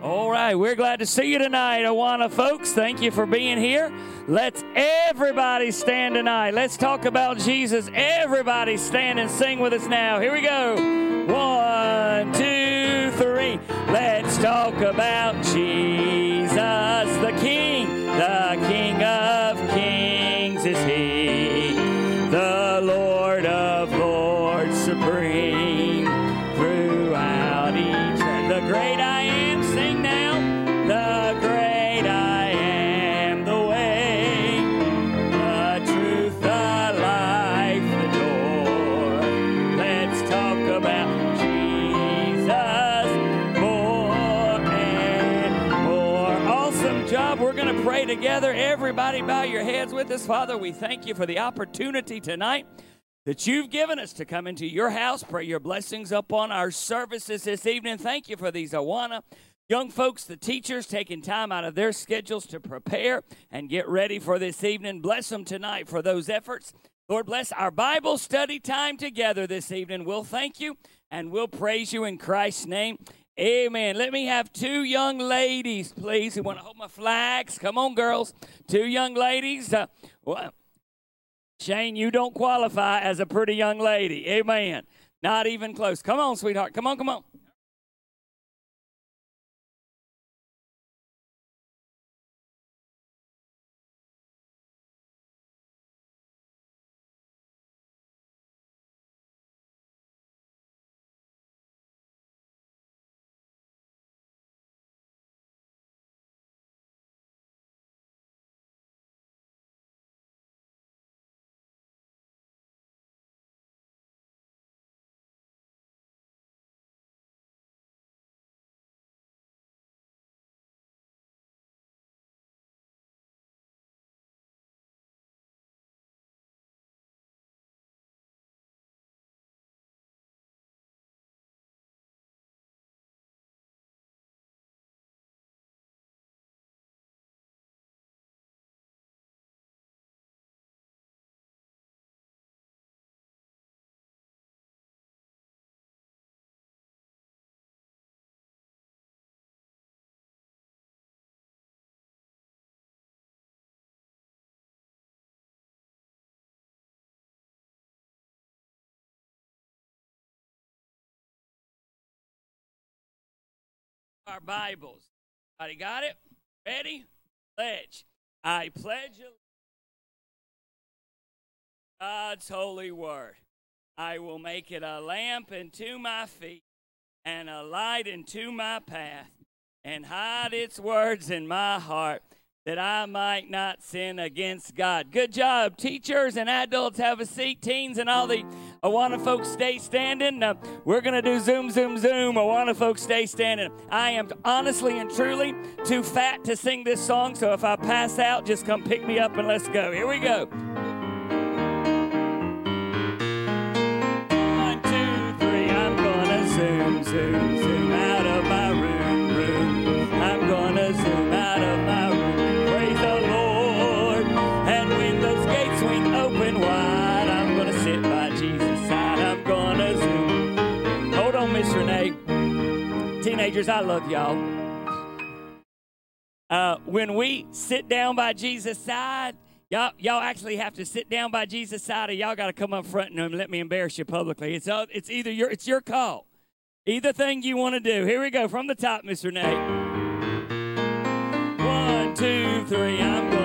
All right, we're glad to see you tonight, Awana folks. Thank you for being here. Let's everybody stand tonight. Let's talk about Jesus. Everybody stand and sing with us now. Here we go. One, two, three. Let's talk about Jesus, the King, the King of Kings together. Everybody, bow your heads with us. Father, we thank you for the opportunity tonight that you've given us to come into your house. Pray your blessings upon our services this evening. Thank you for these Awana young folks, the teachers, taking time out of their schedules to prepare and get ready for this evening. Bless them tonight for those efforts. Lord, bless our Bible study time together this evening. We'll thank you and we'll praise you in Christ's name. Amen. Let me have two young ladies, please, who want to hold my flags. Come on, girls. Two young ladies. Uh, well, Shane, you don't qualify as a pretty young lady. Amen. Not even close. Come on, sweetheart. Come on, come on. Our Bibles. Everybody got it? Ready? Pledge. I pledge God's holy word. I will make it a lamp unto my feet and a light unto my path, and hide its words in my heart that I might not sin against God. Good job, teachers and adults. Have a seat, teens and all the Awana folks stay standing. Uh, we're going to do zoom, zoom, zoom. Awana folks stay standing. I am honestly and truly too fat to sing this song, so if I pass out, just come pick me up and let's go. Here we go. One, two, three. I'm gonna zoom, zoom, zoom out I love y'all. Uh, when we sit down by Jesus' side, y'all, y'all actually have to sit down by Jesus' side, or y'all got to come up front and let me embarrass you publicly. It's uh, it's either your it's your call, either thing you want to do. Here we go from the top, Miss Renee. One, two, three. I'm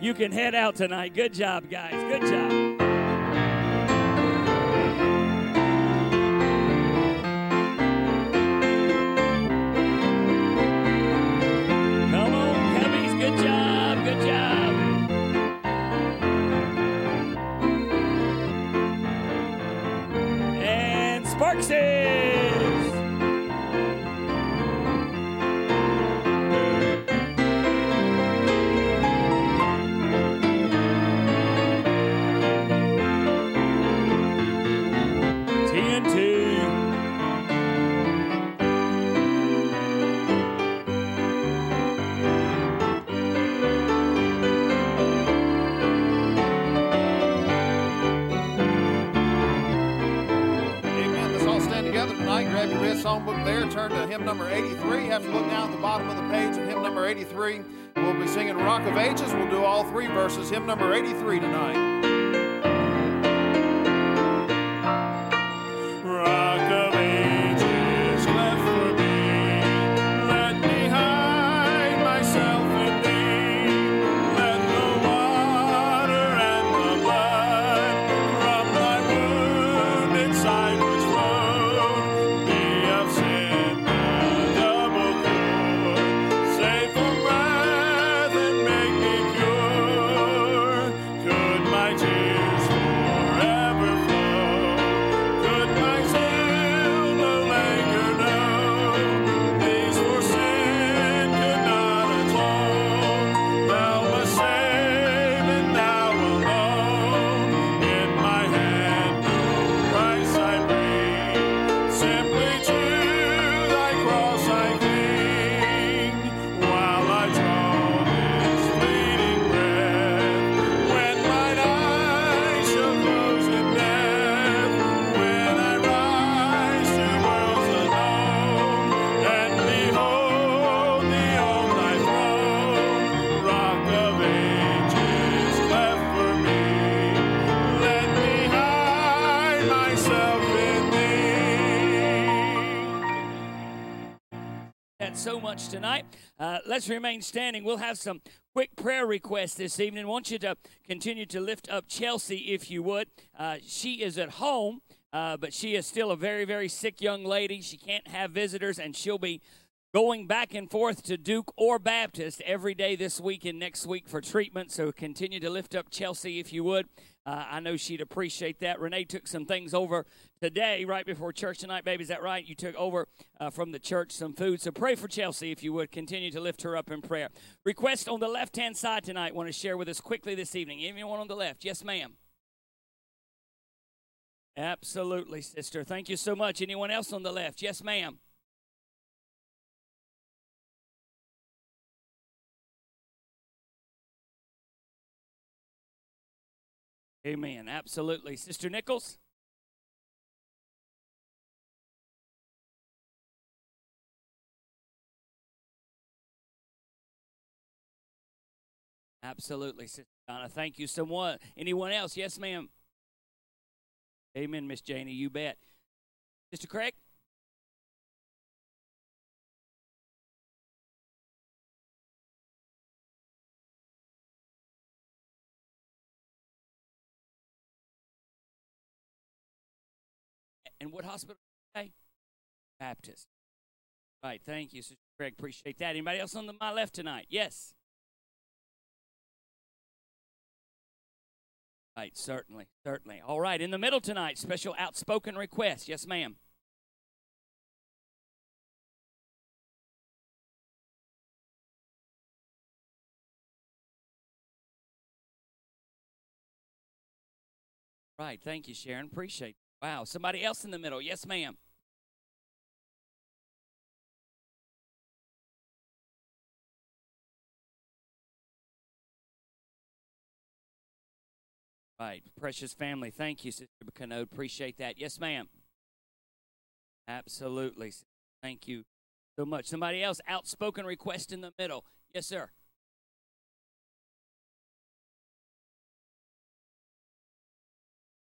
you can head out tonight. Good job, guys. Good job. Songbook there. Turn to hymn number 83. You have to look down at the bottom of the page of hymn number 83. We'll be singing Rock of Ages. We'll do all three verses. Hymn number 83 tonight. Much tonight. Uh, let's remain standing. We'll have some quick prayer requests this evening. I want you to continue to lift up Chelsea, if you would. Uh, she is at home, uh, but she is still a very, very sick young lady. She can't have visitors, and she'll be going back and forth to Duke or Baptist every day this week and next week for treatment. So continue to lift up Chelsea, if you would. Uh, I know she'd appreciate that. Renee took some things over today, right before church tonight, baby. Is that right? You took over uh, from the church some food. So pray for Chelsea, if you would. Continue to lift her up in prayer. Request on the left hand side tonight. Want to share with us quickly this evening. Anyone on the left? Yes, ma'am. Absolutely, sister. Thank you so much. Anyone else on the left? Yes, ma'am. Amen. Absolutely. Sister Nichols? Absolutely, Sister Donna. Thank you so much. Anyone else? Yes, ma'am. Amen, Miss Janie. You bet. Sister Craig? And what hospital? Okay. Baptist. Right. Thank you, Sister Craig. Appreciate that. Anybody else on the, my left tonight? Yes. Right. Certainly. Certainly. All right. In the middle tonight, special outspoken request. Yes, ma'am. Right. Thank you, Sharon. Appreciate. Wow. Somebody else in the middle. Yes, ma'am. Right. Precious family. Thank you, Sister Canode. Appreciate that. Yes, ma'am. Absolutely. Thank you so much. Somebody else, outspoken request in the middle. Yes, sir.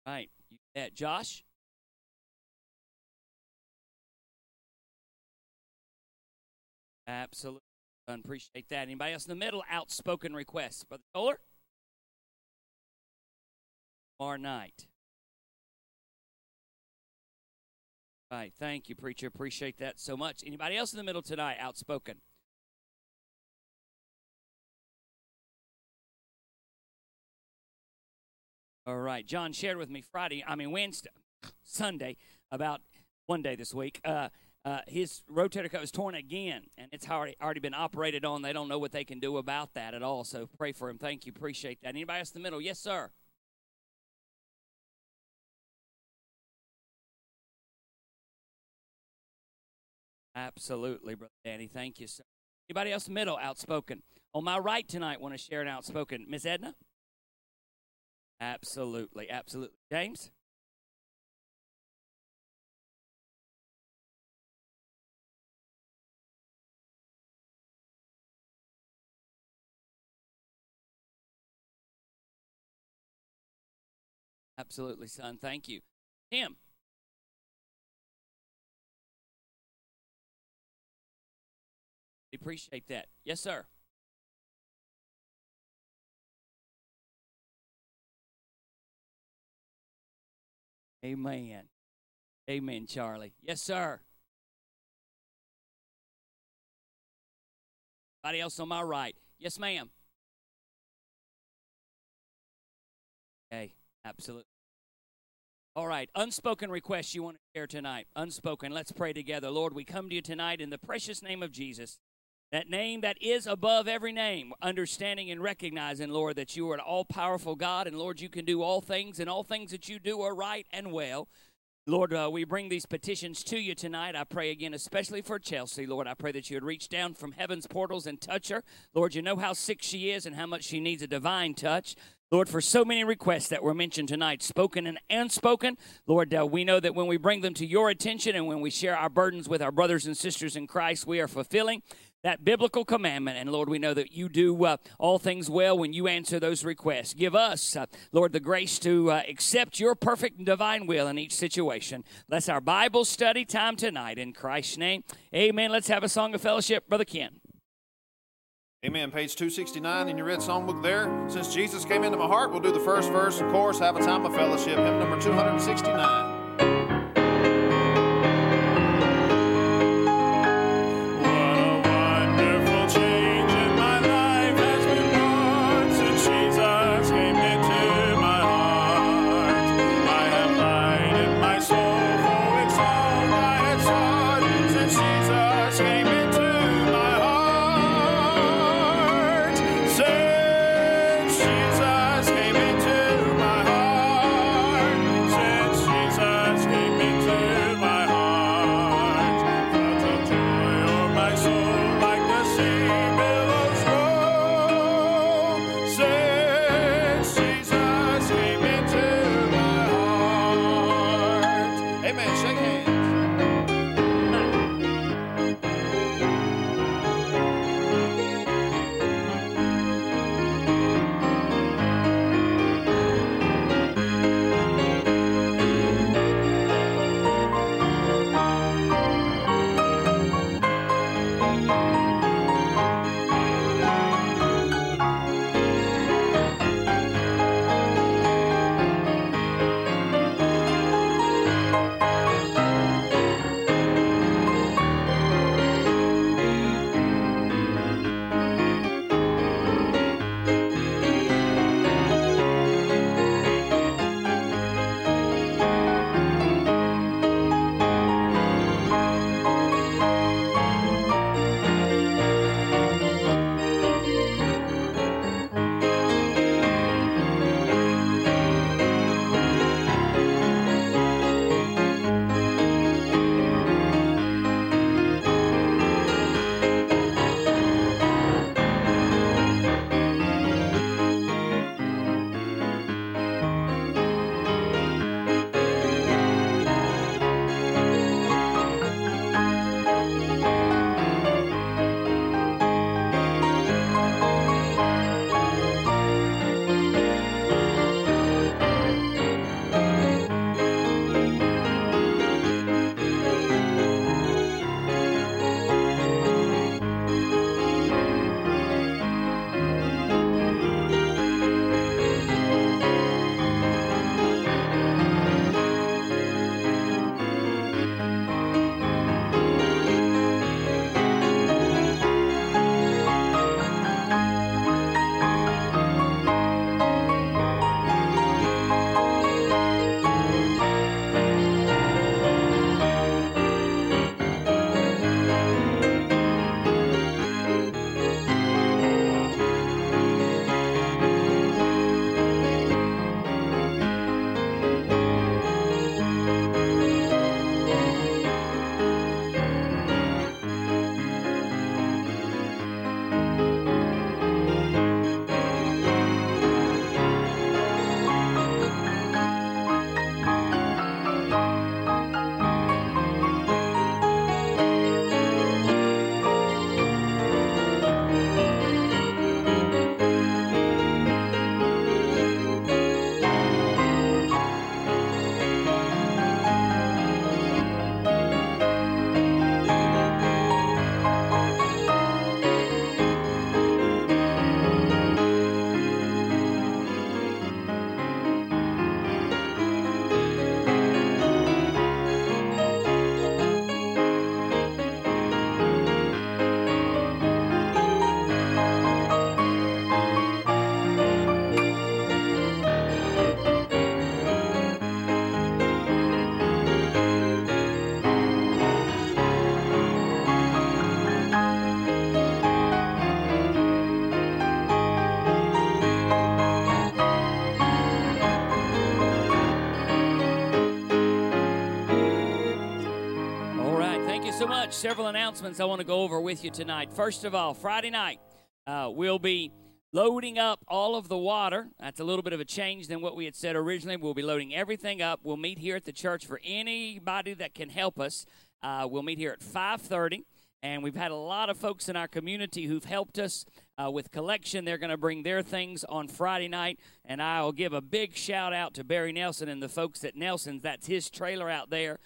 Right. Bet. Josh? Absolutely. Appreciate that. Anybody else in the middle? Outspoken requests. Brother Toller? Tomorrow night. All right. Thank you, preacher. Appreciate that so much. Anybody else in the middle tonight? Outspoken. All right. John shared with me Friday, I mean, Wednesday, Sunday, about one day this week. Uh, uh, his rotator cuff is torn again, and it's already, already been operated on. They don't know what they can do about that at all. So pray for him. Thank you. Appreciate that. Anybody else in the middle? Yes, sir. Absolutely, Brother Danny. Thank you, sir. Anybody else in the middle? Outspoken. On my right tonight, want to share an outspoken. Miss Edna? Absolutely. Absolutely. James? Absolutely, son. Thank you. Tim. Appreciate that. Yes, sir. Amen. Amen, Charlie. Yes, sir. Anybody else on my right? Yes, ma'am. Okay. Absolutely. All right, unspoken requests you want to share tonight. Unspoken. Let's pray together. Lord, we come to you tonight in the precious name of Jesus. That name that is above every name, understanding and recognizing, Lord, that you are an all powerful God, and Lord, you can do all things, and all things that you do are right and well. Lord, uh, we bring these petitions to you tonight. I pray again, especially for Chelsea. Lord, I pray that you would reach down from heaven's portals and touch her. Lord, you know how sick she is and how much she needs a divine touch. Lord, for so many requests that were mentioned tonight, spoken and unspoken, Lord, uh, we know that when we bring them to your attention and when we share our burdens with our brothers and sisters in Christ, we are fulfilling that biblical commandment. And Lord, we know that you do uh, all things well when you answer those requests. Give us, uh, Lord, the grace to uh, accept your perfect and divine will in each situation. Bless our Bible study time tonight in Christ's name. Amen. Let's have a song of fellowship, Brother Ken. Amen. Page 269 in your red songbook there. Since Jesus came into my heart, we'll do the first verse of course, have a time of fellowship. Hymn number 269. Several announcements I want to go over with you tonight. First of all, Friday night, uh, we'll be loading up all of the water. That's a little bit of a change than what we had said originally. We'll be loading everything up. We'll meet here at the church for anybody that can help us. Uh, we'll meet here at 5:30, and we've had a lot of folks in our community who've helped us uh, with collection. They're going to bring their things on Friday night, and I'll give a big shout out to Barry Nelson and the folks at Nelson's. That's his trailer out there.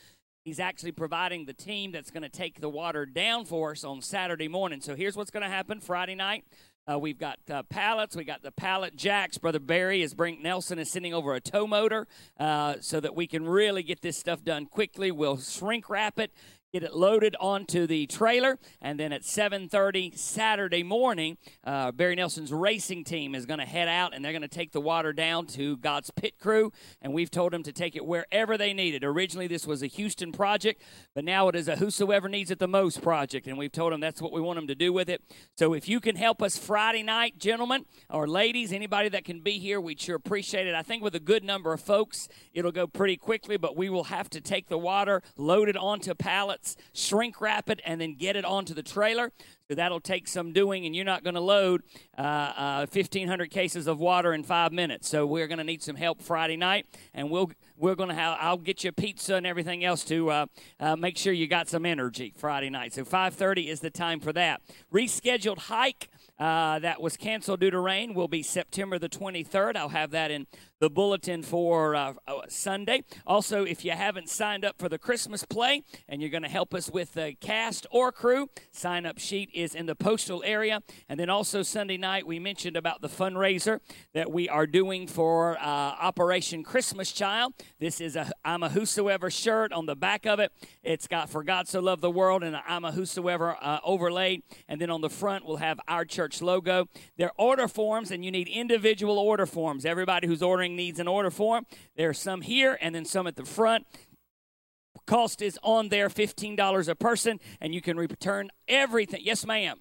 He's actually providing the team that's going to take the water down for us on Saturday morning. So here's what's going to happen Friday night. Uh, we've got uh, pallets. We got the pallet jacks. Brother Barry is bring Nelson is sending over a tow motor uh, so that we can really get this stuff done quickly. We'll shrink wrap it, get it loaded onto the trailer. And then at 7.30 saturday morning uh, barry nelson's racing team is going to head out and they're going to take the water down to god's pit crew. And we've told them to take it wherever they need it. Originally this was a houston project but now it is a whosoever needs it the most project. And we've told them that's what we want them to do with it. So if you can help us friday night gentlemen or ladies anybody that can be here we'd sure appreciate it. I think with a good number of folks it'll go pretty quickly but we will have to take the water load it onto pallets shrink wrap it, and then get it onto the trailer. So that'll take some doing, and you're not going to load uh, uh, 1,500 cases of water in five minutes. So we're going to need some help Friday night, and we'll we're going to have I'll get you pizza and everything else to uh, uh, make sure you got some energy Friday night. So 5:30 is the time for that. Rescheduled hike. Uh, that was canceled due to rain will be September the 23rd. I'll have that in the bulletin for uh, uh, Sunday. Also, if you haven't signed up for the Christmas play and you're going to help us with the cast or crew, sign up sheet is in the postal area. And then also Sunday night, we mentioned about the fundraiser that we are doing for uh, Operation Christmas Child. This is a I'm a Whosoever shirt on the back of it. It's got For God So Loved the World and I'm a Whosoever uh, overlaid. And then on the front, we'll have our church logo. They're order forms, and you need individual order forms. Everybody who's ordering needs an order form. There are some here and then some at the front. Cost is on there, $15 a person, and you can return everything. Yes, ma'am.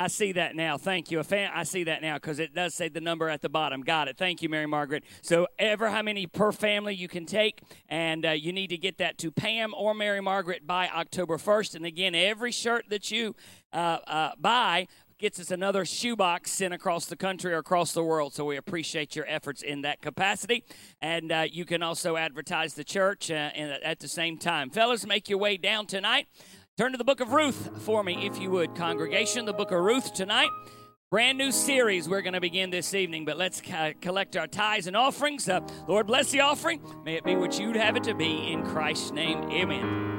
I see that now. Thank you. I see that now because it does say the number at the bottom. Got it. Thank you, Mary Margaret. So, ever how many per family you can take, and uh, you need to get that to Pam or Mary Margaret by October 1st. And again, every shirt that you uh, uh, buy gets us another shoebox sent across the country or across the world. So we appreciate your efforts in that capacity. And uh, you can also advertise the church uh, at the same time. Fellas, make your way down tonight. Turn to the book of Ruth for me, if you would, congregation. The book of Ruth tonight. Brand new series we're going to begin this evening, but let's collect our tithes and offerings. Uh, Lord, bless the offering. May it be what you'd have it to be. In Christ's name, amen.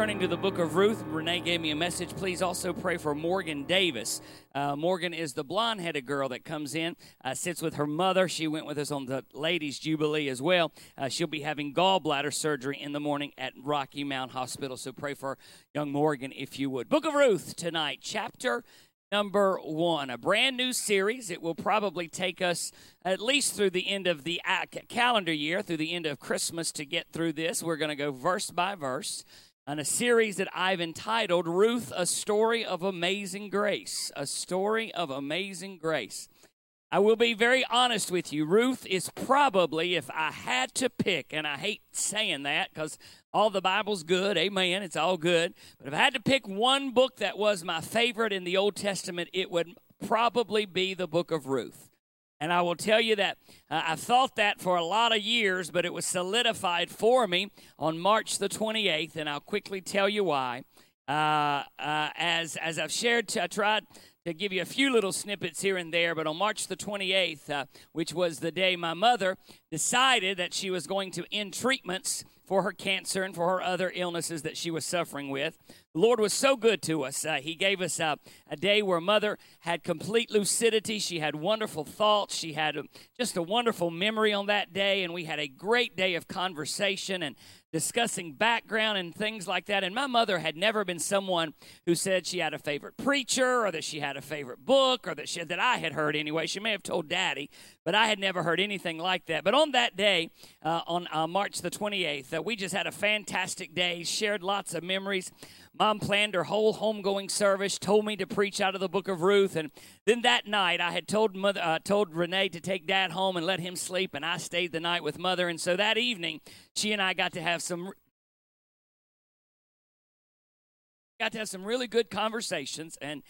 Turning to the book of Ruth, Renee gave me a message. Please also pray for Morgan Davis. Uh, Morgan is the blonde headed girl that comes in, uh, sits with her mother. She went with us on the Ladies' Jubilee as well. Uh, she'll be having gallbladder surgery in the morning at Rocky Mount Hospital. So pray for young Morgan if you would. Book of Ruth tonight, chapter number one, a brand new series. It will probably take us at least through the end of the calendar year, through the end of Christmas to get through this. We're going to go verse by verse on a series that I've entitled Ruth, a Story of Amazing Grace. A Story of Amazing Grace. I will be very honest with you. Ruth is probably, if I had to pick, and I hate saying that because all the Bible's good, amen, it's all good. But if I had to pick one book that was my favorite in the Old Testament, it would probably be the book of Ruth. And I will tell you that uh, I've thought that for a lot of years, but it was solidified for me on March the 28th, and I'll quickly tell you why. Uh, uh, as as I've shared, I tried to give you a few little snippets here and there, but on March the 28th, uh, which was the day my mother decided that she was going to end treatments for her cancer and for her other illnesses that she was suffering with. The Lord was so good to us. Uh, he gave us uh, a day where Mother had complete lucidity. She had wonderful thoughts. She had uh, just a wonderful memory on that day, and we had a great day of conversation and discussing background and things like that. And my mother had never been someone who said she had a favorite preacher or that she had a favorite book or that she that I had heard anyway. She may have told Daddy, but I had never heard anything like that. But on that day, uh, on uh, March the 28th, uh, we just had a fantastic day, shared lots of memories. Mom planned her whole homegoing service, told me to preach out of the book of Ruth, and then that night I had told mother, uh, told Renee to take Dad home and let him sleep, and I stayed the night with Mother. And so that evening, she and I got to have some got to have some really good conversations and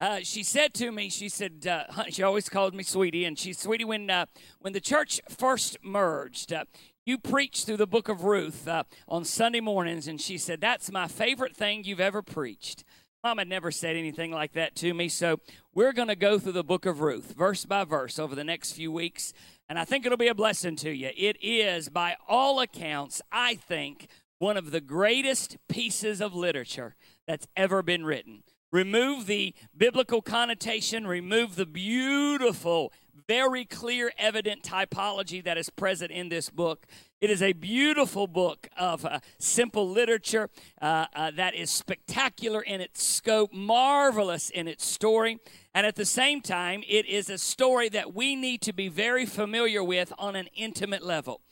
uh, she said to me, she said, uh, she always called me sweetie, and she, sweetie, when uh, when the church first merged, uh, you preached through the book of Ruth uh, on Sunday mornings, and she said that's my favorite thing you've ever preached. Mom had never said anything like that to me, so we're going to go through the book of Ruth, verse by verse, over the next few weeks, and I think it'll be a blessing to you. It is, by all accounts, I think, one of the greatest pieces of literature that's ever been written remove the biblical connotation, remove the beautiful, very clear, evident typology that is present in this book. It is a beautiful book of uh, simple literature uh, uh, that is spectacular in its scope, marvelous in its story, and at the same time, it is a story that we need to be very familiar with on an intimate level.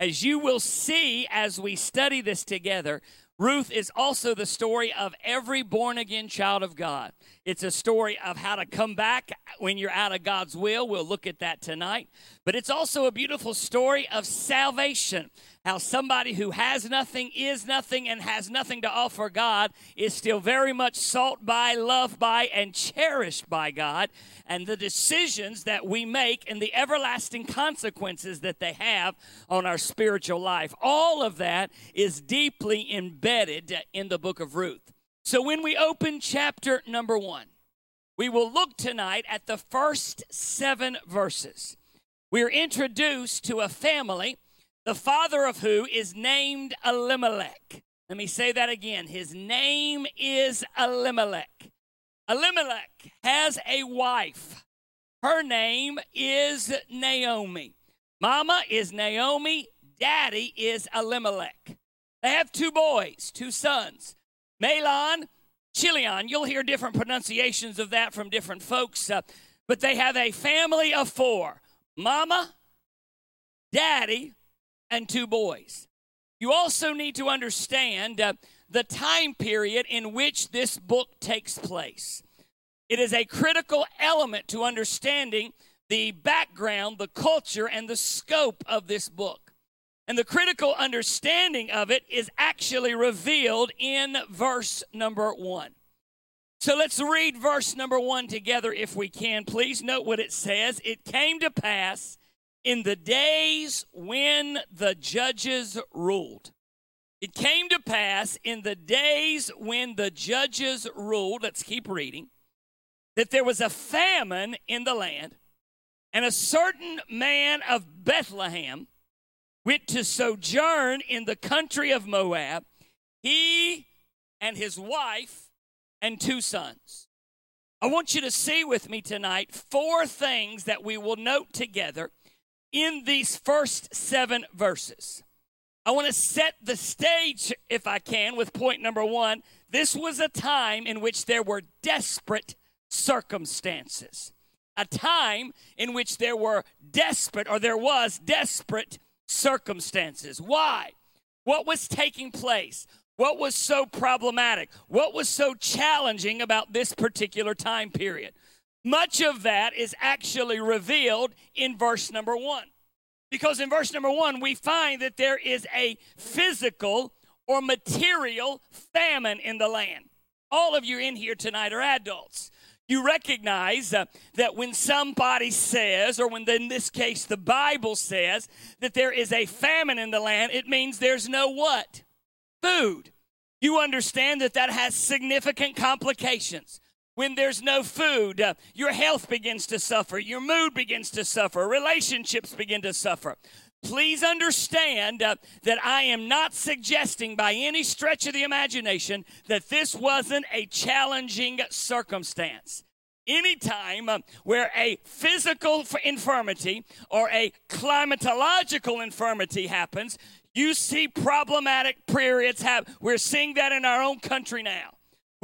As you will see as we study this together, Ruth is also the story of every born again child of God. It's a story of how to come back when you're out of God's will. We'll look at that tonight. But it's also a beautiful story of salvation how somebody who has nothing, is nothing, and has nothing to offer God is still very much sought by, loved by, and cherished by God. And the decisions that we make and the everlasting consequences that they have on our spiritual life. All of that is deeply embedded in the book of Ruth. So when we open chapter number one, we will look tonight at the first seven verses. We're introduced to a family the father of who is named Elimelech. Let me say that again. His name is Elimelech. Elimelech has a wife. Her name is Naomi. Mama is Naomi. Daddy is Elimelech. They have two boys, two sons. Mahlon, Chilion. You'll hear different pronunciations of that from different folks, uh, but they have a family of four Mama, Daddy, and two boys. You also need to understand uh, the time period in which this book takes place. It is a critical element to understanding the background, the culture, and the scope of this book. And the critical understanding of it is actually revealed in verse number one. So let's read verse number one together if we can. Please note what it says. It came to pass in the days when the judges ruled. It came to pass in the days when the judges ruled, let's keep reading, that there was a famine in the land, and a certain man of Bethlehem went to sojourn in the country of Moab, he and his wife and two sons. I want you to see with me tonight four things that we will note together in these first seven verses. I want to set the stage, if I can, with point number one. This was a time in which there were desperate circumstances, a time in which there were desperate, or there was desperate circumstances. Why? What was taking place? What was so problematic? What was so challenging about this particular time period? Much of that is actually revealed in verse number one. Because in verse number one, we find that there is a physical or material famine in the land. All of you in here tonight are adults. You recognize uh, that when somebody says, or when in this case the Bible says, that there is a famine in the land, it means there's no what? Food. You understand that that has significant complications. When there's no food, uh, your health begins to suffer, your mood begins to suffer, relationships begin to suffer. Please understand uh, that I am not suggesting by any stretch of the imagination that this wasn't a challenging circumstance. Anytime uh, where a physical infirmity or a climatological infirmity happens, you see problematic periods have. We're seeing that in our own country now.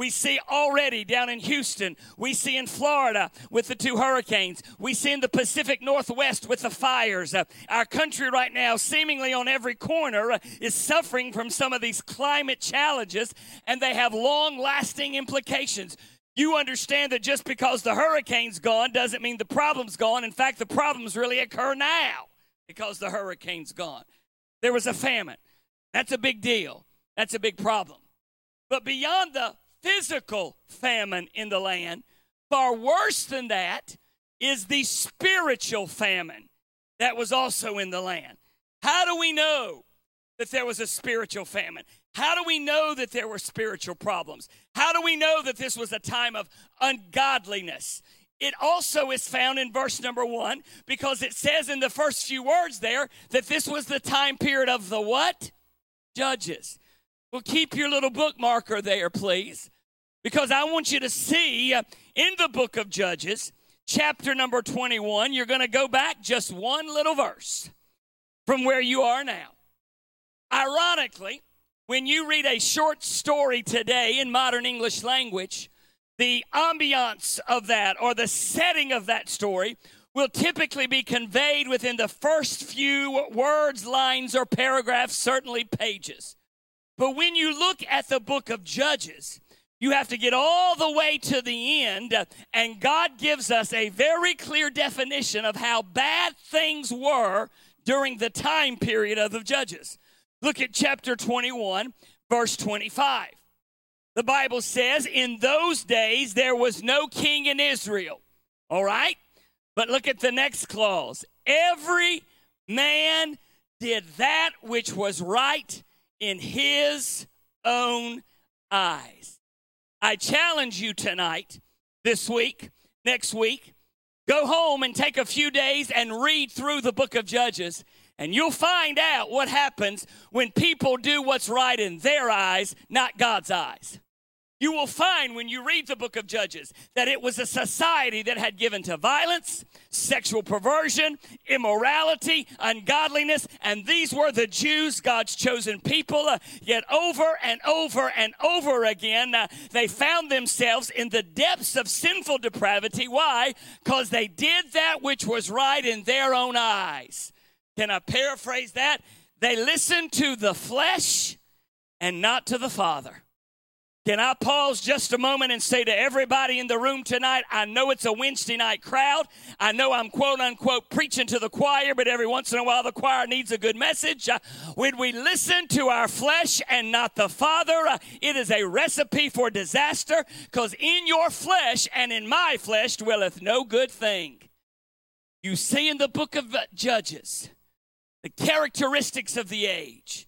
We see already down in Houston. We see in Florida with the two hurricanes. We see in the Pacific Northwest with the fires. Uh, our country right now, seemingly on every corner, uh, is suffering from some of these climate challenges, and they have long lasting implications. You understand that just because the hurricane's gone doesn't mean the problem's gone. In fact, the problems really occur now because the hurricane's gone. There was a famine. That's a big deal. That's a big problem. But beyond the physical famine in the land. Far worse than that is the spiritual famine that was also in the land. How do we know that there was a spiritual famine? How do we know that there were spiritual problems? How do we know that this was a time of ungodliness? It also is found in verse number one because it says in the first few words there that this was the time period of the what? Judges. Well, keep your little bookmarker there, please because I want you to see uh, in the book of Judges, chapter number 21, you're going to go back just one little verse from where you are now. Ironically, when you read a short story today in modern English language, the ambiance of that or the setting of that story will typically be conveyed within the first few words, lines, or paragraphs, certainly pages. But when you look at the book of Judges, you have to get all the way to the end, and God gives us a very clear definition of how bad things were during the time period of the Judges. Look at chapter 21, verse 25. The Bible says, In those days there was no king in Israel. All right? But look at the next clause. Every man did that which was right in his own eyes. I challenge you tonight, this week, next week, go home and take a few days and read through the book of Judges, and you'll find out what happens when people do what's right in their eyes, not God's eyes. You will find when you read the book of Judges that it was a society that had given to violence, sexual perversion, immorality, ungodliness, and these were the Jews, God's chosen people. Uh, yet over and over and over again, uh, they found themselves in the depths of sinful depravity. Why? Because they did that which was right in their own eyes. Can I paraphrase that? They listened to the flesh and not to the Father. Can I pause just a moment and say to everybody in the room tonight, I know it's a Wednesday night crowd. I know I'm quote unquote preaching to the choir, but every once in a while the choir needs a good message. Uh, when we listen to our flesh and not the Father, uh, it is a recipe for disaster because in your flesh and in my flesh dwelleth no good thing. You see in the book of Judges the characteristics of the age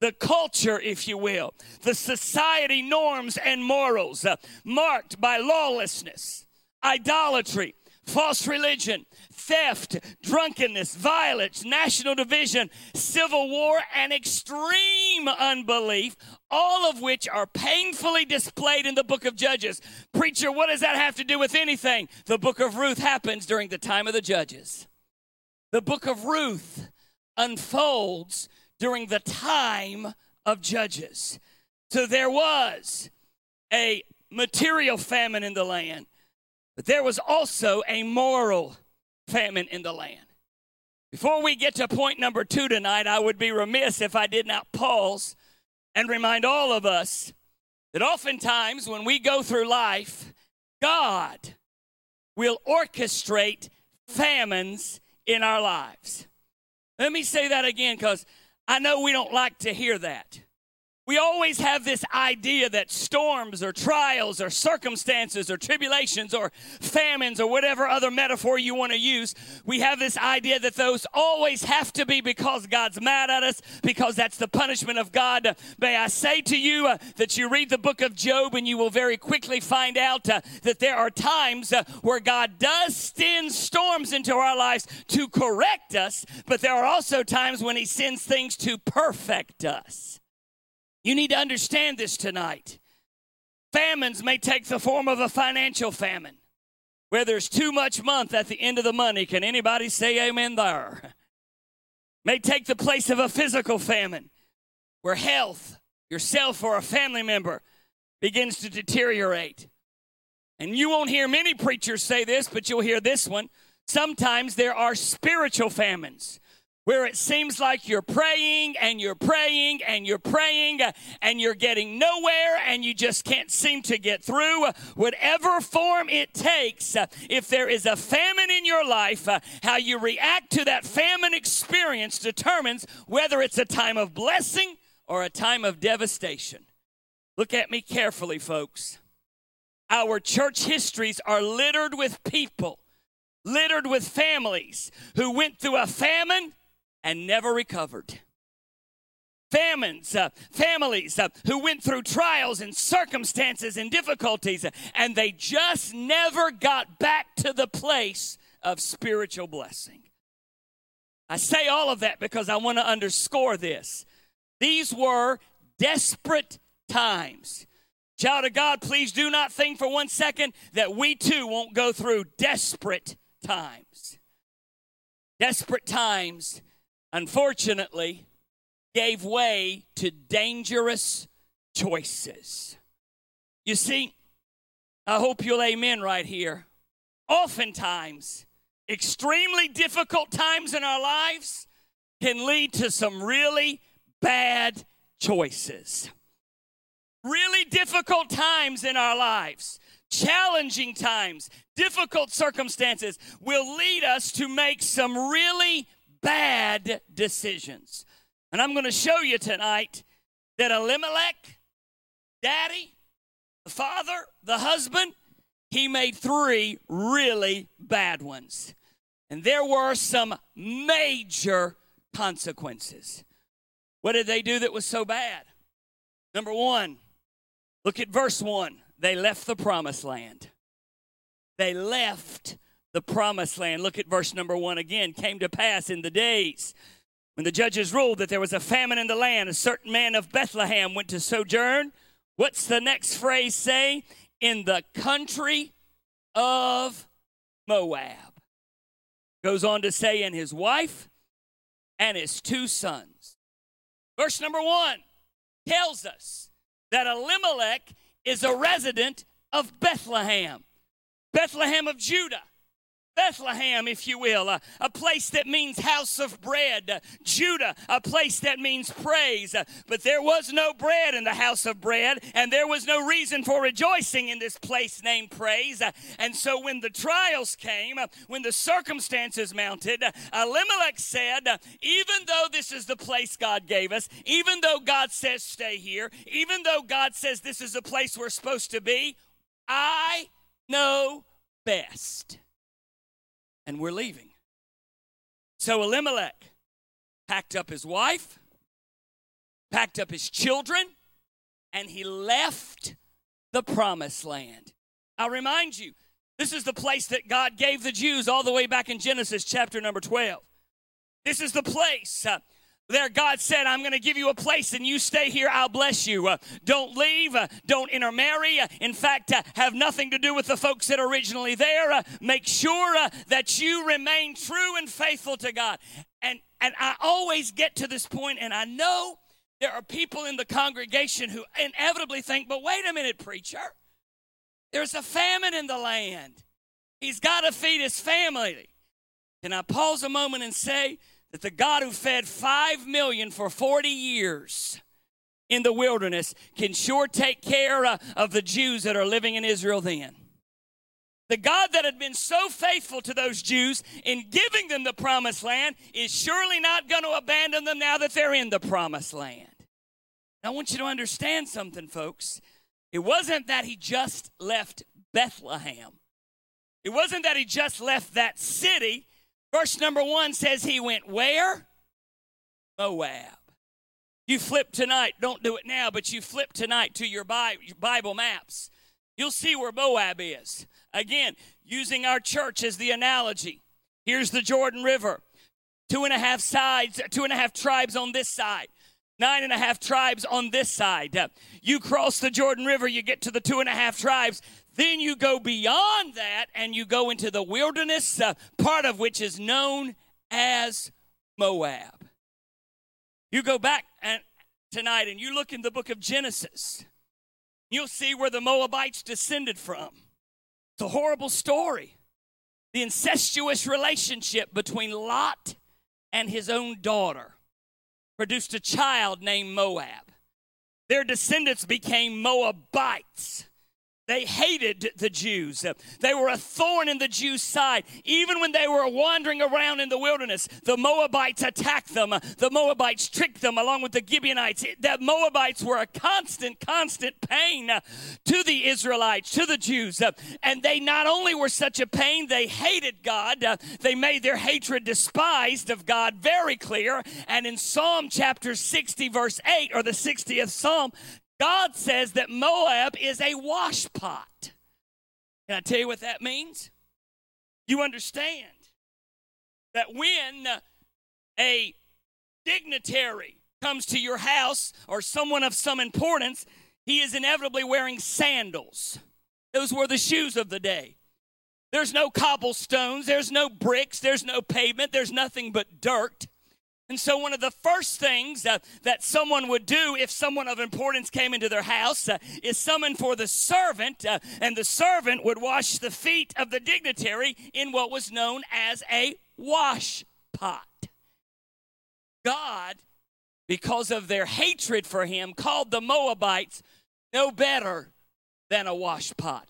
the culture, if you will, the society norms and morals uh, marked by lawlessness, idolatry, false religion, theft, drunkenness, violence, national division, civil war, and extreme unbelief, all of which are painfully displayed in the book of Judges. Preacher, what does that have to do with anything? The book of Ruth happens during the time of the Judges. The book of Ruth unfolds during the time of Judges. So there was a material famine in the land, but there was also a moral famine in the land. Before we get to point number two tonight, I would be remiss if I did not pause and remind all of us that oftentimes when we go through life, God will orchestrate famines in our lives. Let me say that again because I know we don't like to hear that. We always have this idea that storms or trials or circumstances or tribulations or famines or whatever other metaphor you want to use, we have this idea that those always have to be because God's mad at us, because that's the punishment of God. May I say to you uh, that you read the book of Job and you will very quickly find out uh, that there are times uh, where God does send storms into our lives to correct us, but there are also times when He sends things to perfect us. You need to understand this tonight. Famines may take the form of a financial famine where there's too much month at the end of the money. Can anybody say amen there? May take the place of a physical famine where health, yourself or a family member, begins to deteriorate. And you won't hear many preachers say this, but you'll hear this one. Sometimes there are spiritual famines where it seems like you're praying and you're praying and you're praying and you're getting nowhere and you just can't seem to get through. Whatever form it takes, if there is a famine in your life, how you react to that famine experience determines whether it's a time of blessing or a time of devastation. Look at me carefully, folks. Our church histories are littered with people, littered with families who went through a famine and never recovered. Famines, uh, families uh, who went through trials and circumstances and difficulties, uh, and they just never got back to the place of spiritual blessing. I say all of that because I want to underscore this. These were desperate times. Child of God, please do not think for one second that we too won't go through desperate times. Desperate times unfortunately, gave way to dangerous choices. You see, I hope you'll amen right here. Oftentimes, extremely difficult times in our lives can lead to some really bad choices. Really difficult times in our lives, challenging times, difficult circumstances will lead us to make some really bad decisions. And I'm going to show you tonight that Elimelech, daddy, the father, the husband, he made three really bad ones. And there were some major consequences. What did they do that was so bad? Number one, look at verse one. They left the promised land. They left the promised land. Look at verse number one again. Came to pass in the days when the judges ruled that there was a famine in the land, a certain man of Bethlehem went to sojourn. What's the next phrase say? In the country of Moab. Goes on to say, and his wife and his two sons. Verse number one tells us that Elimelech is a resident of Bethlehem, Bethlehem of Judah. Bethlehem, if you will, a, a, place that means house of bread. Judah, a place that means praise. but there was no bread in the house of bread, and there was no reason for rejoicing in this place named praise. and so when the trials came, when the circumstances mounted, Elimelech said, Even though this is the place God gave us, even though God says stay here, even though God says this is the place we're supposed to be, I know best and we're leaving. So Elimelech packed up his wife, packed up his children, and he left the promised land. I'll remind you, this is the place that God gave the Jews all the way back in Genesis chapter number 12. This is the place. Uh, there, God said, I'm going to give you a place and you stay here, I'll bless you. Uh, don't leave, uh, don't intermarry. Uh, in fact, uh, have nothing to do with the folks that are originally there. Uh, make sure uh, that you remain true and faithful to God. And, and I always get to this point, and I know there are people in the congregation who inevitably think, but wait a minute, preacher. There's a famine in the land. He's got to feed his family. Can I pause a moment and say, that the God who fed 5 million for 40 years in the wilderness can sure take care of the Jews that are living in Israel then. The God that had been so faithful to those Jews in giving them the promised land is surely not going to abandon them now that they're in the promised land. I want you to understand something, folks. It wasn't that he just left Bethlehem. It wasn't that he just left that city. Verse number one says he went where? Moab. You flip tonight, don't do it now, but you flip tonight to your Bible maps. You'll see where Moab is. Again, using our church as the analogy. Here's the Jordan River. Two and a half sides, two and a half tribes on this side nine and a half tribes on this side. You cross the Jordan River, you get to the two and a half tribes. Then you go beyond that and you go into the wilderness, uh, part of which is known as Moab. You go back and, tonight and you look in the book of Genesis, you'll see where the Moabites descended from. It's a horrible story. The incestuous relationship between Lot and his own daughter produced a child named Moab. Their descendants became Moabites. They hated the Jews. They were a thorn in the Jews' side. Even when they were wandering around in the wilderness, the Moabites attacked them. The Moabites tricked them along with the Gibeonites. The Moabites were a constant, constant pain to the Israelites, to the Jews. And they not only were such a pain, they hated God. They made their hatred despised of God very clear. And in Psalm chapter 60, verse 8, or the 60th Psalm, God says that Moab is a washpot. Can I tell you what that means? You understand that when a dignitary comes to your house or someone of some importance, he is inevitably wearing sandals. Those were the shoes of the day. There's no cobblestones, there's no bricks, there's no pavement, there's nothing but dirt. And so, one of the first things uh, that someone would do if someone of importance came into their house uh, is summon for the servant, uh, and the servant would wash the feet of the dignitary in what was known as a wash pot. God, because of their hatred for him, called the Moabites no better than a wash pot.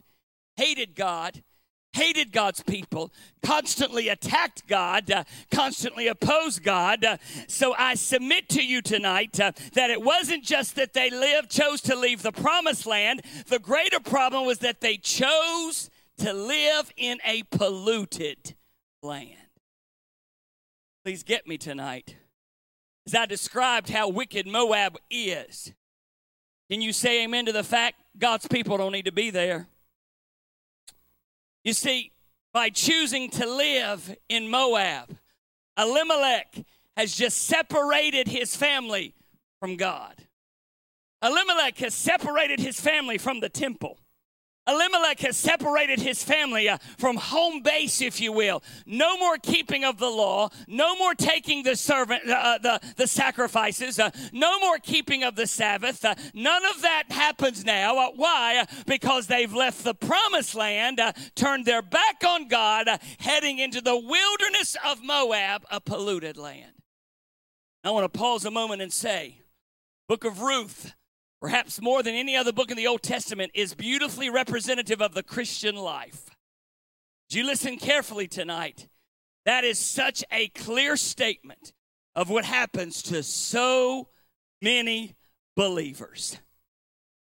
Hated God, hated God's people, constantly attacked God, uh, constantly opposed God. Uh, so I submit to you tonight uh, that it wasn't just that they lived, chose to leave the promised land. The greater problem was that they chose to live in a polluted land. Please get me tonight. As I described how wicked Moab is, can you say amen to the fact God's people don't need to be there? You see, by choosing to live in Moab, Elimelech has just separated his family from God. Elimelech has separated his family from the temple. Elimelech has separated his family uh, from home base, if you will. No more keeping of the law. No more taking the servant, uh, uh, the, the sacrifices. Uh, no more keeping of the Sabbath. Uh, none of that happens now. Uh, why? Because they've left the promised land, turned their back on God, heading into the wilderness of Moab, a polluted land. I want to pause a moment and say, Book of Ruth perhaps more than any other book in the Old Testament, is beautifully representative of the Christian life. Do you listen carefully tonight? That is such a clear statement of what happens to so many believers.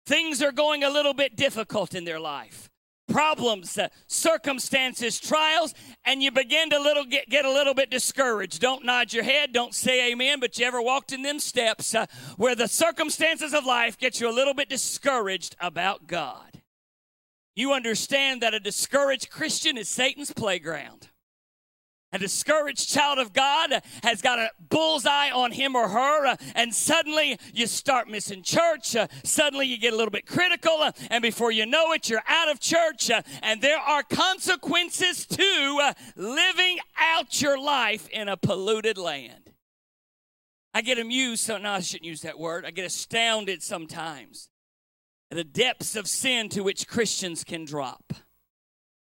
Things are going a little bit difficult in their life problems, uh, circumstances, trials, and you begin to little get, get a little bit discouraged. Don't nod your head, don't say amen, but you ever walked in them steps uh, where the circumstances of life get you a little bit discouraged about God. You understand that a discouraged Christian is Satan's playground. A discouraged child of God has got a bullseye on him or her, uh, and suddenly you start missing church. Uh, suddenly you get a little bit critical, uh, and before you know it, you're out of church. And there are consequences to living out your life in a polluted land. I get amused, so no, I shouldn't use that word. I get astounded sometimes at the depths of sin to which Christians can drop.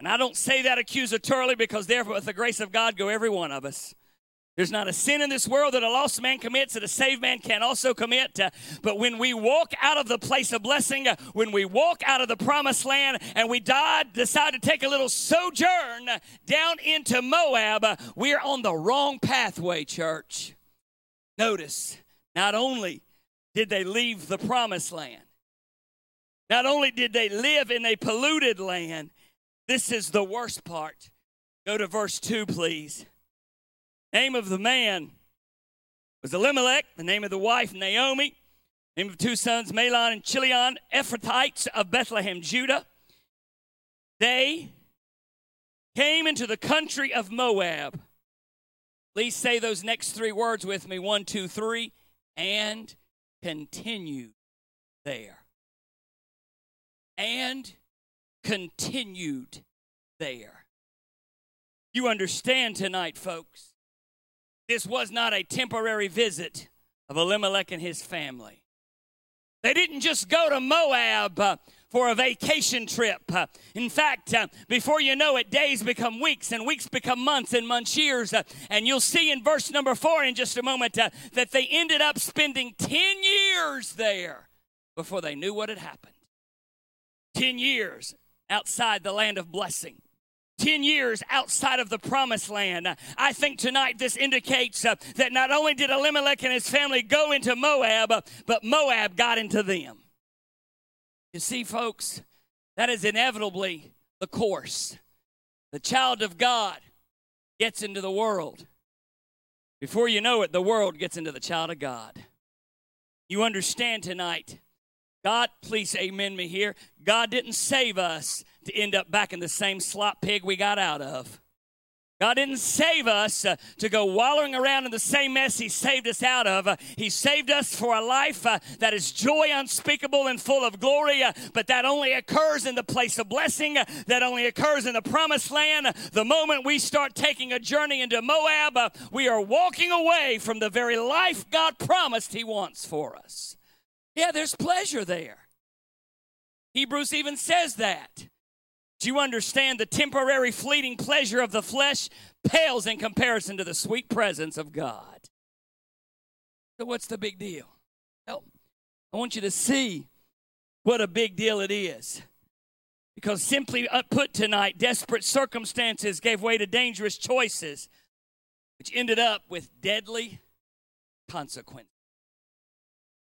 And I don't say that accusatorily because therefore, with the grace of God, go every one of us. There's not a sin in this world that a lost man commits that a saved man can also commit. Uh, but when we walk out of the place of blessing, uh, when we walk out of the promised land, and we died, decide to take a little sojourn down into Moab, uh, we're on the wrong pathway, church. Notice, not only did they leave the promised land. Not only did they live in a polluted land, this is the worst part. Go to verse 2, please. Name of the man was Elimelech, the name of the wife, Naomi, name of two sons, Mahlon and Chilion, Ephrathites of Bethlehem, Judah. They came into the country of Moab. Please say those next three words with me one, two, three, and continued there. And continued there. You understand tonight, folks, this was not a temporary visit of Elimelech and his family. They didn't just go to Moab uh, for a vacation trip. Uh, in fact, uh, before you know it, days become weeks and weeks become months and months years. Uh, and you'll see in verse number four in just a moment uh, that they ended up spending 10 years there before they knew what had happened. 10 years outside the land of blessing. 10 years outside of the promised land. I think tonight this indicates uh, that not only did Elimelech and his family go into Moab, but Moab got into them. You see, folks, that is inevitably the course. The child of God gets into the world. Before you know it, the world gets into the child of God. You understand tonight. God, please amen me here. God didn't save us to end up back in the same slop pig we got out of. God didn't save us uh, to go wallowing around in the same mess He saved us out of. Uh, he saved us for a life uh, that is joy unspeakable and full of glory, uh, but that only occurs in the place of blessing, uh, that only occurs in the promised land. The moment we start taking a journey into Moab, uh, we are walking away from the very life God promised He wants for us. Yeah, there's pleasure there. Hebrews even says that. Do you understand the temporary fleeting pleasure of the flesh pales in comparison to the sweet presence of God? So, what's the big deal? Well, I want you to see what a big deal it is. Because simply put tonight, desperate circumstances gave way to dangerous choices, which ended up with deadly consequences.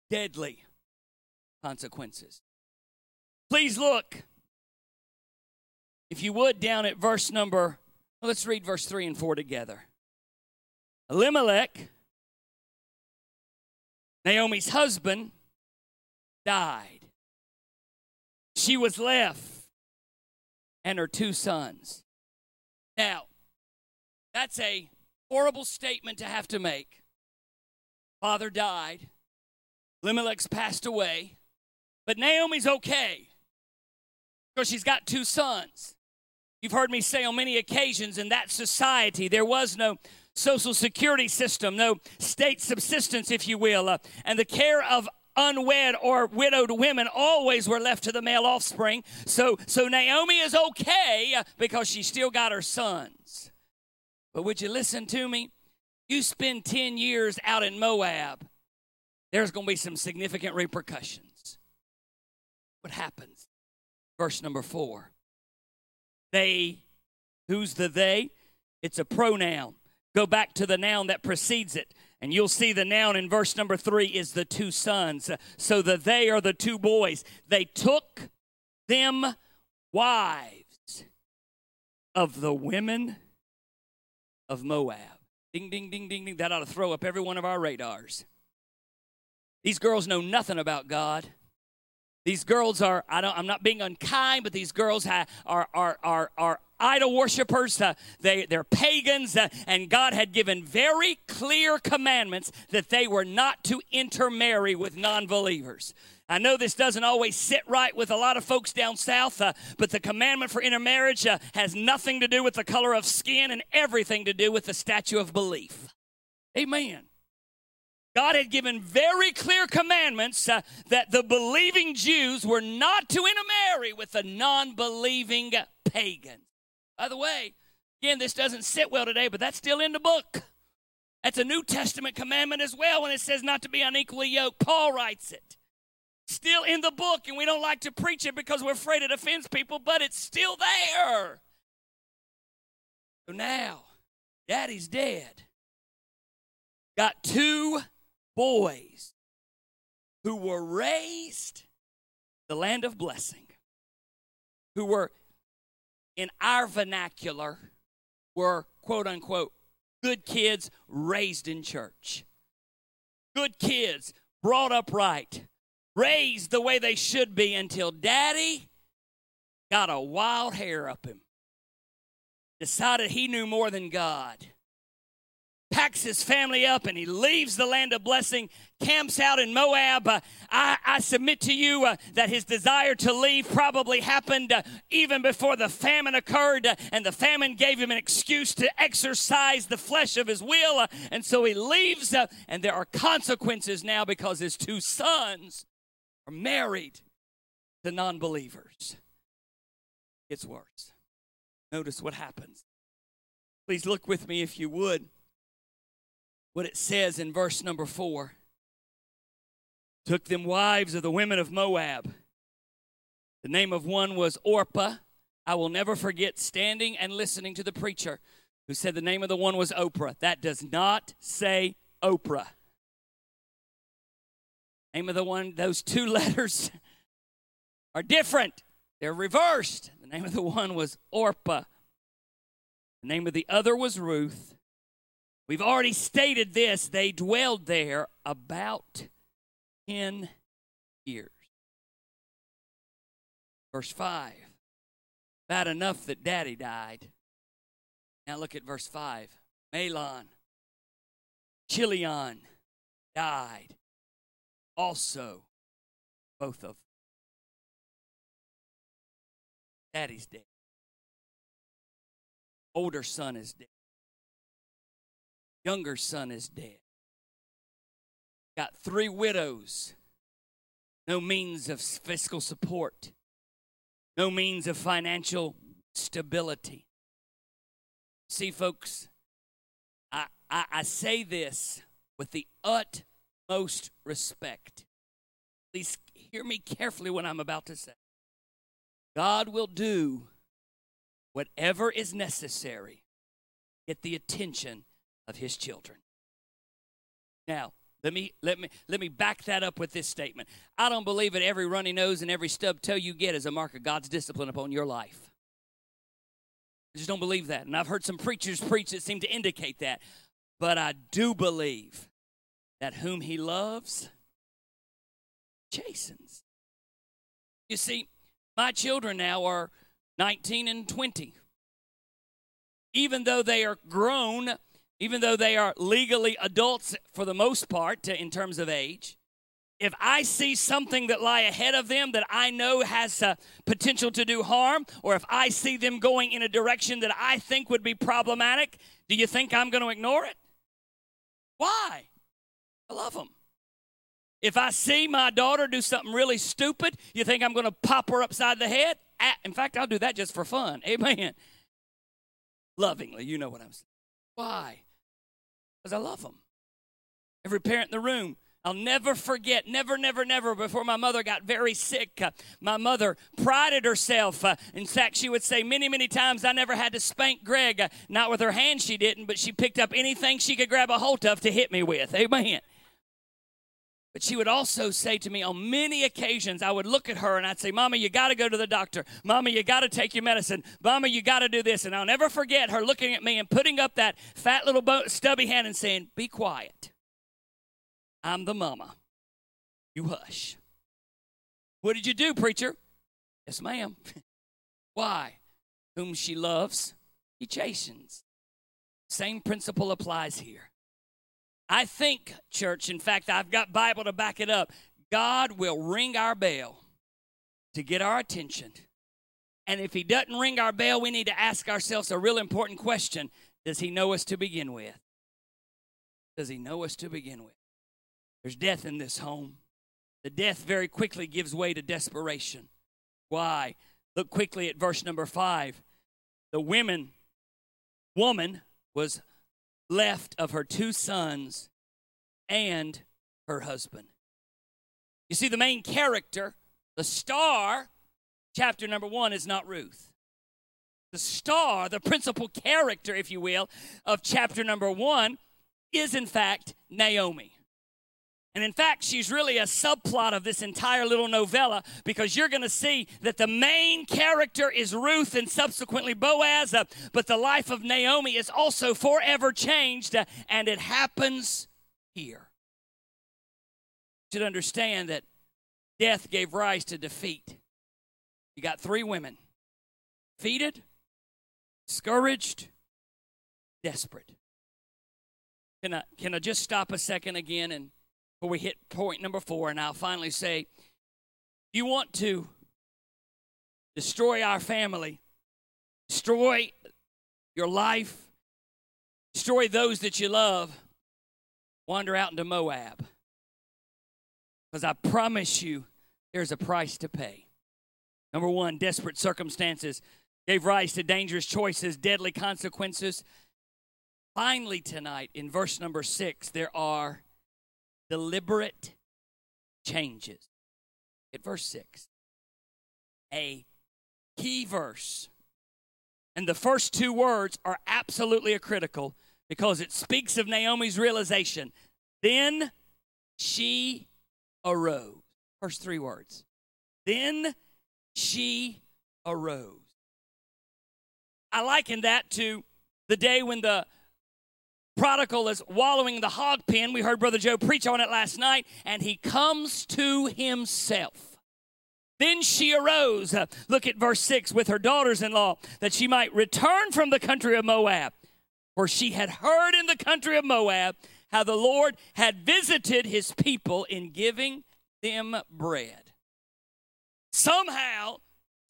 Deadly consequences. Please look if you would, down at verse number, let's read verse 3 and 4 together. Elimelech, Naomi's husband, died. She was left and her two sons. Now, that's a horrible statement to have to make. Father died, Elimelech's passed away, but Naomi's okay because she's got two sons. You've heard me say on many occasions in that society, there was no social security system, no state subsistence, if you will, uh, and the care of unwed or widowed women always were left to the male offspring. So, so Naomi is okay uh, because she still got her sons. But would you listen to me? You spend 10 years out in Moab, there's going to be some significant repercussions. What happens? Verse number four. They, who's the they? It's a pronoun. Go back to the noun that precedes it. And you'll see the noun in verse number three is the two sons. So the they are the two boys. They took them wives of the women of Moab. Ding, ding, ding, ding, ding. That ought to throw up every one of our radars. These girls know nothing about God. These girls are, I don't, I'm not being unkind, but these girls are, are, are, are idol worshippers. Uh, they, they're pagans, uh, and God had given very clear commandments that they were not to intermarry with non believers. I know this doesn't always sit right with a lot of folks down south, uh, but the commandment for intermarriage uh, has nothing to do with the color of skin and everything to do with the statue of belief. Amen. God had given very clear commandments uh, that the believing Jews were not to intermarry with the non believing pagans. By the way, again, this doesn't sit well today, but that's still in the book. That's a New Testament commandment as well when it says not to be unequally yoked. Paul writes it. Still in the book, and we don't like to preach it because we're afraid it offends people, but it's still there. So now, daddy's dead. Got two boys. who were raised the land of blessing, who were in our vernacular, were quote unquote good kids raised in church. Good kids brought up right, raised the way they should be until daddy got a wild hair up him. Decided he knew more than God packs his family up and he leaves the land of blessing, camps out in Moab. Uh, I, I, submit to you uh, that his desire to leave probably happened uh, even before the famine occurred, uh, and the famine gave him an excuse to exercise the flesh of his will. Uh, and so he leaves, uh, and there are consequences now because his two sons are married to non believers. It's worse. Notice what happens. Please look with me if you would what it says in verse number four took them wives of the women of Moab. The name of one was Orpah. I will never forget standing and listening to the preacher who said the name of the one was Oprah. That does not say Oprah. Name of the one, those two letters are different. They're reversed. The name of the one was Orpah. The name of the other was Ruth. We've already stated this. They dwelled there about 10 years. Verse 5. Bad enough that daddy died. Now look at verse 5. Mahlon, Chilion died. Also, both of them. Daddy's dead. Older son is dead younger son is dead. Got three widows, no means of fiscal support, no means of financial stability. See, folks, I, I, I say this with the utmost respect. Please hear me carefully what I'm about to say. God will do whatever is necessary, get the attention of his children. Now, let me let me let me back that up with this statement. I don't believe that every runny nose and every stub toe you get is a mark of God's discipline upon your life. I just don't believe that. And I've heard some preachers preach that seem to indicate that. But I do believe that whom he loves chastens. You see, my children now are 19 and 20. Even though they are grown even though they are legally adults for the most part in terms of age, if I see something that lie ahead of them that I know has uh, potential to do harm, or if I see them going in a direction that I think would be problematic, do you think I'm going to ignore it? Why? I love them. If I see my daughter do something really stupid, you think I'm going to pop her upside the head? In fact, I'll do that just for fun. Amen. Lovingly, you know what I'm saying. Why? Because I love them. Every parent in the room, I'll never forget, never, never, never, before my mother got very sick. Uh, my mother prided herself. Uh, in fact, she would say many, many times, I never had to spank Greg. Uh, not with her hand, she didn't, but she picked up anything she could grab a hold of to hit me with. Amen. But she would also say to me on many occasions, I would look at her and I'd say, Mama, you got to go to the doctor. Mama, you got to take your medicine. Mama, you got to do this. And I'll never forget her looking at me and putting up that fat little stubby hand and saying, Be quiet. I'm the mama. You hush. What did you do, preacher? Yes, ma'am. Why? Whom she loves, he chastens. Same principle applies here. I think, church, in fact, I've got Bible to back it up. God will ring our bell to get our attention. And if he doesn't ring our bell, we need to ask ourselves a real important question Does he know us to begin with? Does he know us to begin with? There's death in this home. The death very quickly gives way to desperation. Why? Look quickly at verse number five. The women, woman was left of her two sons and her husband. You see, the main character, the star, chapter number one, is not Ruth. The star, the principal character, if you will, of chapter number one is in fact Naomi. And in fact, she's really a subplot of this entire little novella because you're going to see that the main character is Ruth and subsequently Boaz, uh, but the life of Naomi is also forever changed, uh, and it happens here. You should understand that death gave rise to defeat. You got three women defeated, discouraged, desperate. Can I, can I just stop a second again and before we hit point number four, and I'll finally say, you want to destroy our family, destroy your life, destroy those that you love, wander out into Moab. Because I promise you, there's a price to pay. Number one, desperate circumstances gave rise to dangerous choices, deadly consequences. Finally, tonight, in verse number six, there are deliberate changes. At verse 6, a key verse. And the first two words are absolutely critical because it speaks of Naomi's realization. Then she arose. First three words. Then she arose. I liken that to the day when the prodigal is wallowing in the hog pen. We heard Brother Joe preach on it last night, and he comes to himself. Then she arose, uh, look at verse 6, with her daughters in law, that she might return from the country of Moab. For she had heard in the country of Moab how the Lord had visited his people in giving them bread. Somehow,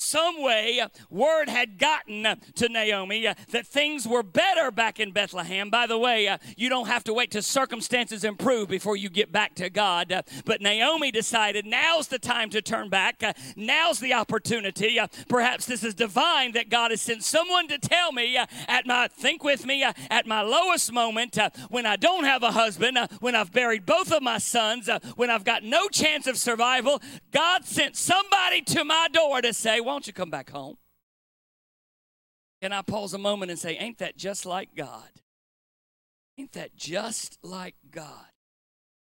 some way, word had gotten to Naomi that things were better back in Bethlehem. By the way, you don't have to wait till circumstances improve before you get back to God. But Naomi decided now's the time to turn back. Now's the opportunity. Perhaps this is divine that God has sent someone to tell me at my, think with me, at my lowest moment, when I don't have a husband, when I've buried both of my sons, when I've got no chance of survival, God sent somebody to my door to say, won't you come back home? Can I pause a moment and say, Ain't that just like God? Ain't that just like God?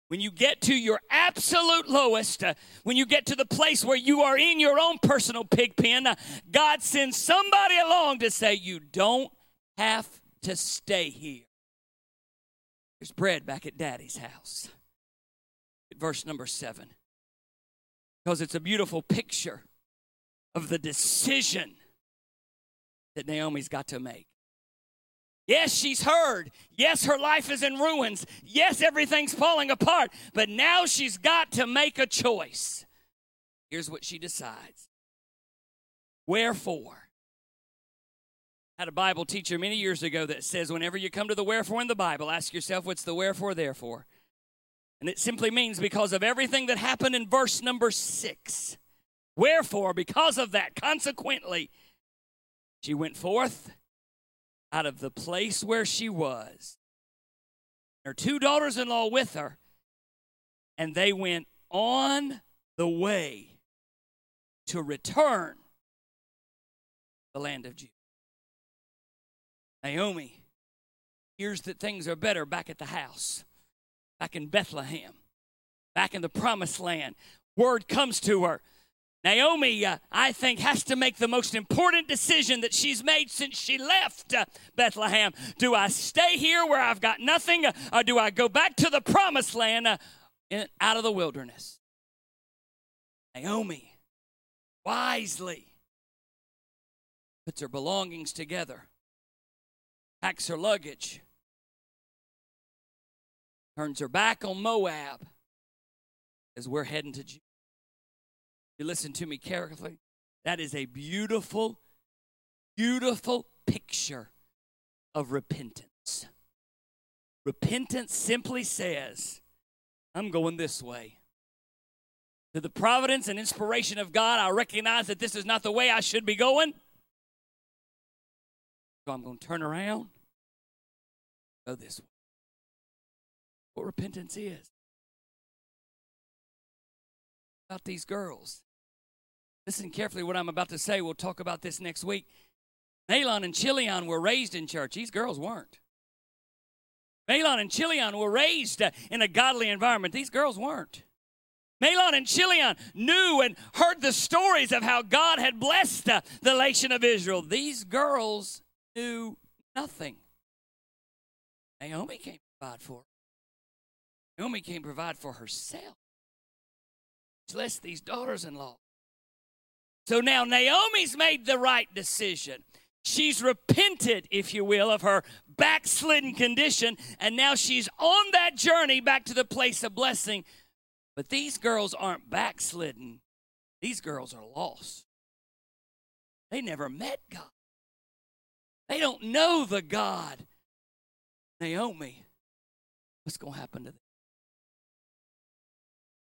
When you get to your absolute lowest, uh, when you get to the place where you are in your own personal pig pen, uh, God sends somebody along to say, You don't have to stay here. There's bread back at daddy's house. Verse number seven. Because it's a beautiful picture of the decision that Naomi's got to make. Yes, she's heard. Yes, her life is in ruins. Yes, everything's falling apart. But now she's got to make a choice. Here's what she decides Wherefore? I had a Bible teacher many years ago that says, whenever you come to the wherefore in the Bible, ask yourself, what's the wherefore, therefore? And it simply means because of everything that happened in verse number six. Wherefore, because of that, consequently, she went forth out of the place where she was, her two daughters in law with her, and they went on the way to return the land of Judah. Naomi hears that things are better back at the house, back in Bethlehem, back in the promised land. Word comes to her Naomi, uh, I think, has to make the most important decision that she's made since she left uh, Bethlehem. Do I stay here where I've got nothing, uh, or do I go back to the promised land uh, in, out of the wilderness? Naomi wisely puts her belongings together, packs her luggage, turns her back on Moab as we're heading to Judah. You listen to me carefully. That is a beautiful, beautiful picture of repentance. Repentance simply says, I'm going this way. To the providence and inspiration of God, I recognize that this is not the way I should be going. So I'm going to turn around, go this way. What repentance is. About these girls. Listen carefully what I'm about to say. We'll talk about this next week. Mahlon and Chilion were raised in church. These girls weren't. Mahlon and Chilion were raised uh, in a godly environment. These girls weren't. Mahlon and Chilion knew and heard the stories of how God had blessed uh, the nation of Israel. These girls knew nothing. Naomi can't provide for her. Naomi can't provide for herself, less these daughters in law. So now Naomi's made the right decision. She's repented, if you will, of her backslidden condition, and now she's on that journey back to the place of blessing. But these girls aren't backslidden, these girls are lost. They never met God, they don't know the God. Naomi, what's going to happen to them?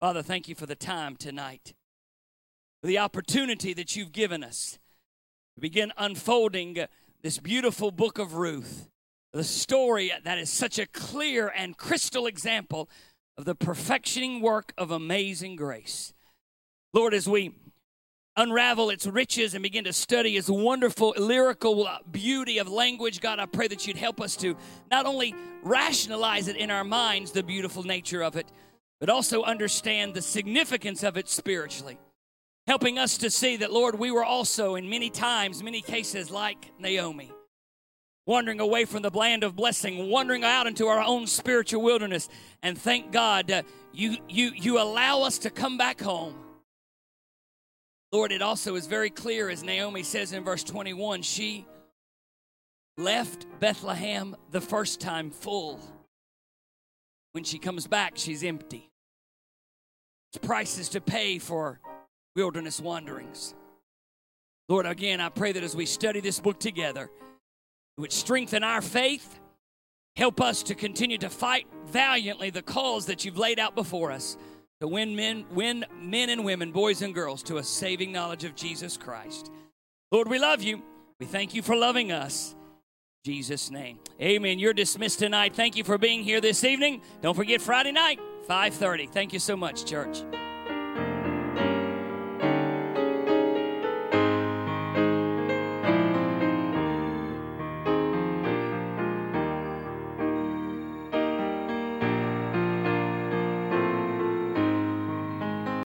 Father, thank you for the time tonight, the opportunity that you've given us to begin unfolding this beautiful book of Ruth, the story that is such a clear and crystal example of the perfectioning work of amazing grace. Lord, as we unravel its riches and begin to study its wonderful lyrical uh, beauty of language, God, I pray that you'd help us to not only rationalize it in our minds, the beautiful nature of it, but also understand the significance of it spiritually. Helping us to see that, Lord, we were also in many times, many cases like Naomi wandering away from the land of blessing, wandering out into our own spiritual wilderness. And thank God uh, you, you, you allow us to come back home. Lord, it also is very clear, as Naomi says in verse 21, she left Bethlehem the first time full. When she comes back, she's empty. It's prices to pay for wilderness wanderings. Lord, again, I pray that as we study this book together, it would strengthen our faith, help us to continue to fight valiantly the cause that you've laid out before us to win men, win men and women, boys and girls, to a saving knowledge of Jesus Christ. Lord, we love you. We thank you for loving us. In Jesus' name. Amen. You're dismissed tonight. Thank you for being here this evening. Don't forget Friday night, 5:30. Thank you so much, church.